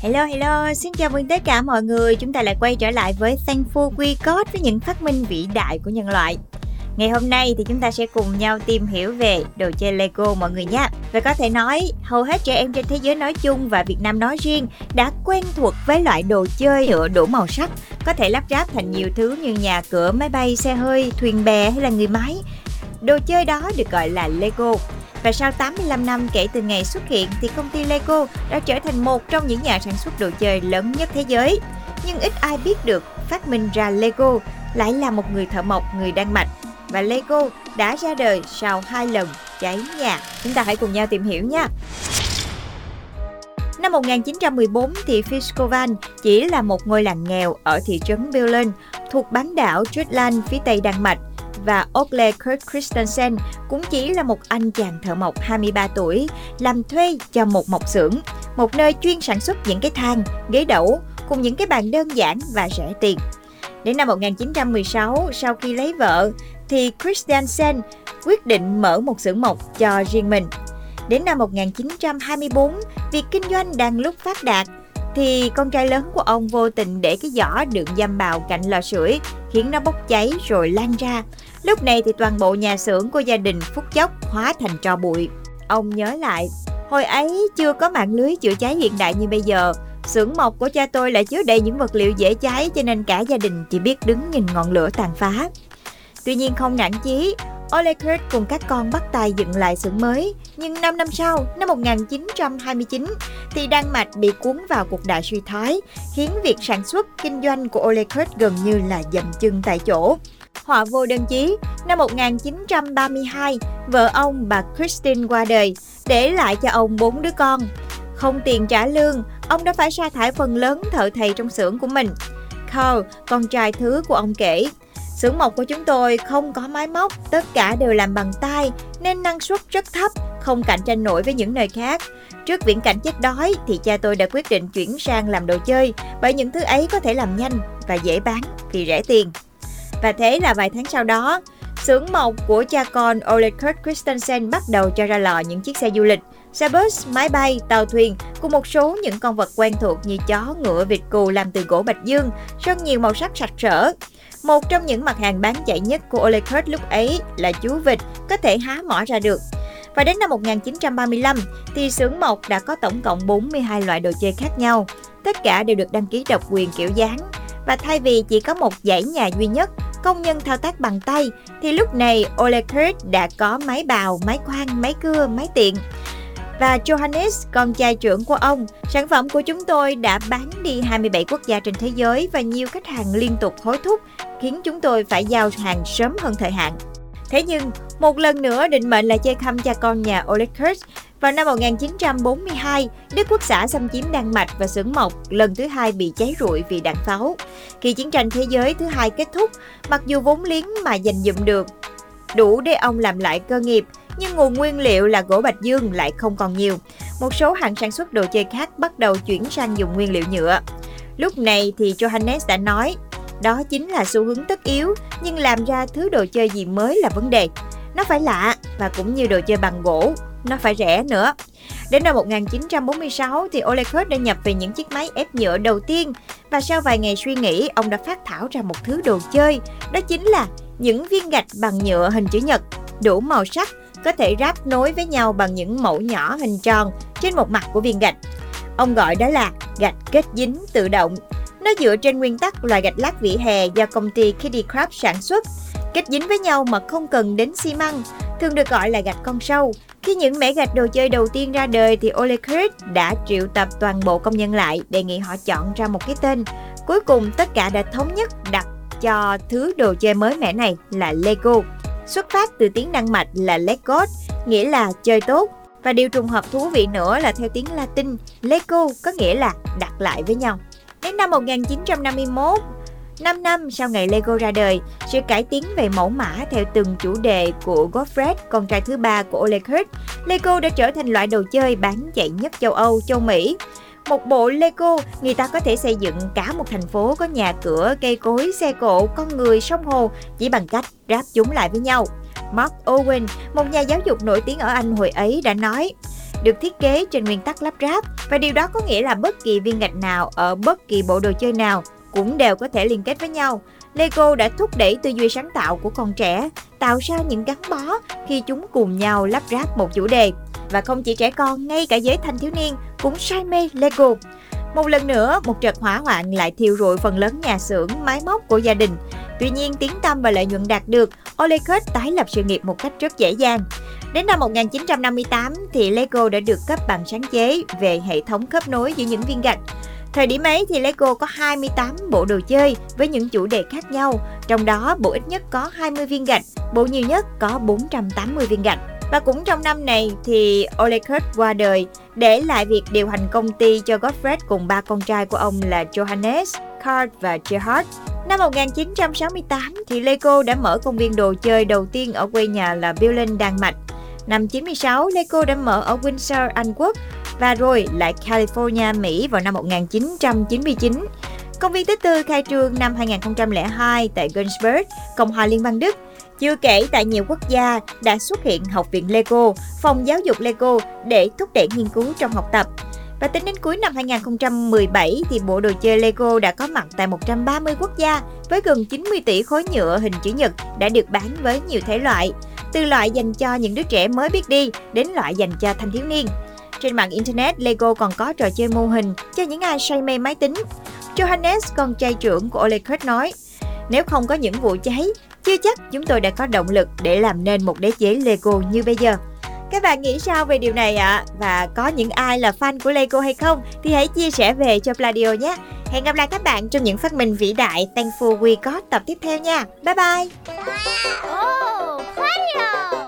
Hello hello, xin chào mừng tất cả mọi người. Chúng ta lại quay trở lại với Thankful We Got với những phát minh vĩ đại của nhân loại. Ngày hôm nay thì chúng ta sẽ cùng nhau tìm hiểu về đồ chơi Lego mọi người nhé. Và có thể nói, hầu hết trẻ em trên thế giới nói chung và Việt Nam nói riêng đã quen thuộc với loại đồ chơi nhựa đủ màu sắc, có thể lắp ráp thành nhiều thứ như nhà cửa, máy bay, xe hơi, thuyền bè hay là người máy. Đồ chơi đó được gọi là Lego. Và sau 85 năm kể từ ngày xuất hiện thì công ty Lego đã trở thành một trong những nhà sản xuất đồ chơi lớn nhất thế giới. Nhưng ít ai biết được, phát minh ra Lego lại là một người thợ mộc, người Đan Mạch và Lego đã ra đời sau hai lần cháy nhà. Chúng ta hãy cùng nhau tìm hiểu nha. Năm 1914 thì Fiskovan chỉ là một ngôi làng nghèo ở thị trấn Billund thuộc bán đảo Jutland phía tây Đan Mạch và Ole Kurt Christensen cũng chỉ là một anh chàng thợ mộc 23 tuổi làm thuê cho một mộc xưởng, một nơi chuyên sản xuất những cái thang, ghế đẩu cùng những cái bàn đơn giản và rẻ tiền. Đến năm 1916, sau khi lấy vợ, thì Christiansen quyết định mở một xưởng mộc cho riêng mình. Đến năm 1924, việc kinh doanh đang lúc phát đạt, thì con trai lớn của ông vô tình để cái giỏ đựng giam bào cạnh lò sưởi, khiến nó bốc cháy rồi lan ra. Lúc này thì toàn bộ nhà xưởng của gia đình phút chốc hóa thành tro bụi. Ông nhớ lại, hồi ấy chưa có mạng lưới chữa cháy hiện đại như bây giờ, xưởng mộc của cha tôi lại chứa đầy những vật liệu dễ cháy cho nên cả gia đình chỉ biết đứng nhìn ngọn lửa tàn phá. Tuy nhiên không nản chí, Ole Kurt cùng các con bắt tay dựng lại xưởng mới. Nhưng 5 năm sau, năm 1929, thì Đan Mạch bị cuốn vào cuộc đại suy thoái, khiến việc sản xuất, kinh doanh của Ole Kurt gần như là dậm chân tại chỗ. Họa vô đơn chí, năm 1932, vợ ông bà Christine qua đời, để lại cho ông bốn đứa con. Không tiền trả lương, ông đã phải sa thải phần lớn thợ thầy trong xưởng của mình. Carl, con trai thứ của ông kể, Xưởng mộc của chúng tôi không có máy móc, tất cả đều làm bằng tay nên năng suất rất thấp, không cạnh tranh nổi với những nơi khác. Trước viễn cảnh chết đói thì cha tôi đã quyết định chuyển sang làm đồ chơi bởi những thứ ấy có thể làm nhanh và dễ bán vì rẻ tiền. Và thế là vài tháng sau đó, xưởng mộc của cha con Ole Kurt Christensen bắt đầu cho ra lò những chiếc xe du lịch, xe bus, máy bay, tàu thuyền cùng một số những con vật quen thuộc như chó, ngựa, vịt cù làm từ gỗ bạch dương, rất nhiều màu sắc sặc sỡ. Một trong những mặt hàng bán chạy nhất của Ole Kurt lúc ấy là chú vịt có thể há mỏ ra được. Và đến năm 1935 thì xưởng mộc đã có tổng cộng 42 loại đồ chơi khác nhau. Tất cả đều được đăng ký độc quyền kiểu dáng. Và thay vì chỉ có một dãy nhà duy nhất, công nhân thao tác bằng tay, thì lúc này Ole Kurt đã có máy bào, máy khoan, máy cưa, máy tiện. Và Johannes, con trai trưởng của ông, sản phẩm của chúng tôi đã bán đi 27 quốc gia trên thế giới và nhiều khách hàng liên tục hối thúc, khiến chúng tôi phải giao hàng sớm hơn thời hạn. Thế nhưng, một lần nữa định mệnh là chơi khăm cha con nhà Oleg Kurz. Vào năm 1942, Đức Quốc xã xâm chiếm Đan Mạch và xưởng mộc lần thứ hai bị cháy rụi vì đạn pháo. Khi chiến tranh thế giới thứ hai kết thúc, mặc dù vốn liếng mà dành dụm được đủ để ông làm lại cơ nghiệp, nhưng nguồn nguyên liệu là gỗ bạch dương lại không còn nhiều. Một số hàng sản xuất đồ chơi khác bắt đầu chuyển sang dùng nguyên liệu nhựa. Lúc này thì Johannes đã nói, đó chính là xu hướng tất yếu, nhưng làm ra thứ đồ chơi gì mới là vấn đề. Nó phải lạ và cũng như đồ chơi bằng gỗ, nó phải rẻ nữa. Đến năm 1946 thì Ole đã nhập về những chiếc máy ép nhựa đầu tiên và sau vài ngày suy nghĩ, ông đã phát thảo ra một thứ đồ chơi, đó chính là những viên gạch bằng nhựa hình chữ nhật, đủ màu sắc có thể ráp nối với nhau bằng những mẫu nhỏ hình tròn trên một mặt của viên gạch. Ông gọi đó là gạch kết dính tự động. Nó dựa trên nguyên tắc loại gạch lát vỉa hè do công ty Kitty Craft sản xuất, kết dính với nhau mà không cần đến xi măng, thường được gọi là gạch con sâu. Khi những mẻ gạch đồ chơi đầu tiên ra đời thì Ole Kirk đã triệu tập toàn bộ công nhân lại đề nghị họ chọn ra một cái tên. Cuối cùng tất cả đã thống nhất đặt cho thứ đồ chơi mới mẻ này là Lego xuất phát từ tiếng Đan Mạch là Legot, nghĩa là chơi tốt. Và điều trùng hợp thú vị nữa là theo tiếng Latin, Lego có nghĩa là đặt lại với nhau. Đến năm 1951, 5 năm sau ngày Lego ra đời, sự cải tiến về mẫu mã theo từng chủ đề của Godfred, con trai thứ ba của Ole Kurt, Lego đã trở thành loại đồ chơi bán chạy nhất châu Âu, châu Mỹ. Một bộ Lego, người ta có thể xây dựng cả một thành phố có nhà cửa, cây cối, xe cộ, con người, sông hồ chỉ bằng cách ráp chúng lại với nhau. Mark Owen, một nhà giáo dục nổi tiếng ở Anh hồi ấy đã nói, được thiết kế trên nguyên tắc lắp ráp và điều đó có nghĩa là bất kỳ viên gạch nào ở bất kỳ bộ đồ chơi nào cũng đều có thể liên kết với nhau. Lego đã thúc đẩy tư duy sáng tạo của con trẻ, tạo ra những gắn bó khi chúng cùng nhau lắp ráp một chủ đề. Và không chỉ trẻ con, ngay cả giới thanh thiếu niên cũng say mê Lego. Một lần nữa, một trận hỏa hoạn lại thiêu rụi phần lớn nhà xưởng, máy móc của gia đình. Tuy nhiên, tiếng tăm và lợi nhuận đạt được, Ole tái lập sự nghiệp một cách rất dễ dàng. Đến năm 1958 thì Lego đã được cấp bằng sáng chế về hệ thống khớp nối giữa những viên gạch. Thời điểm ấy thì Lego có 28 bộ đồ chơi với những chủ đề khác nhau, trong đó bộ ít nhất có 20 viên gạch, bộ nhiều nhất có 480 viên gạch. Và cũng trong năm này thì Ole Kurt qua đời, để lại việc điều hành công ty cho Gottfried cùng ba con trai của ông là Johannes, Karl và Gerhard. Năm 1968 thì Lego đã mở công viên đồ chơi đầu tiên ở quê nhà là Berlin, Đan Mạch. Năm 96, Lego đã mở ở Windsor, Anh Quốc và rồi lại California, Mỹ vào năm 1999. Công viên thứ tư khai trương năm 2002 tại Gunsberg, Cộng hòa Liên bang Đức. Chưa kể tại nhiều quốc gia đã xuất hiện học viện Lego, phòng giáo dục Lego để thúc đẩy nghiên cứu trong học tập. Và tính đến cuối năm 2017 thì bộ đồ chơi Lego đã có mặt tại 130 quốc gia với gần 90 tỷ khối nhựa hình chữ nhật đã được bán với nhiều thể loại, từ loại dành cho những đứa trẻ mới biết đi đến loại dành cho thanh thiếu niên. Trên mạng Internet, Lego còn có trò chơi mô hình cho những ai say mê máy tính. Johannes, con trai trưởng của Ole nói, nếu không có những vụ cháy, chưa chắc chúng tôi đã có động lực để làm nên một đế chế Lego như bây giờ. Các bạn nghĩ sao về điều này ạ? À? Và có những ai là fan của Lego hay không thì hãy chia sẻ về cho Pladio nhé. Hẹn gặp lại các bạn trong những phát minh vĩ đại Thankful We Got tập tiếp theo nha. Bye bye! Oh, Pladio!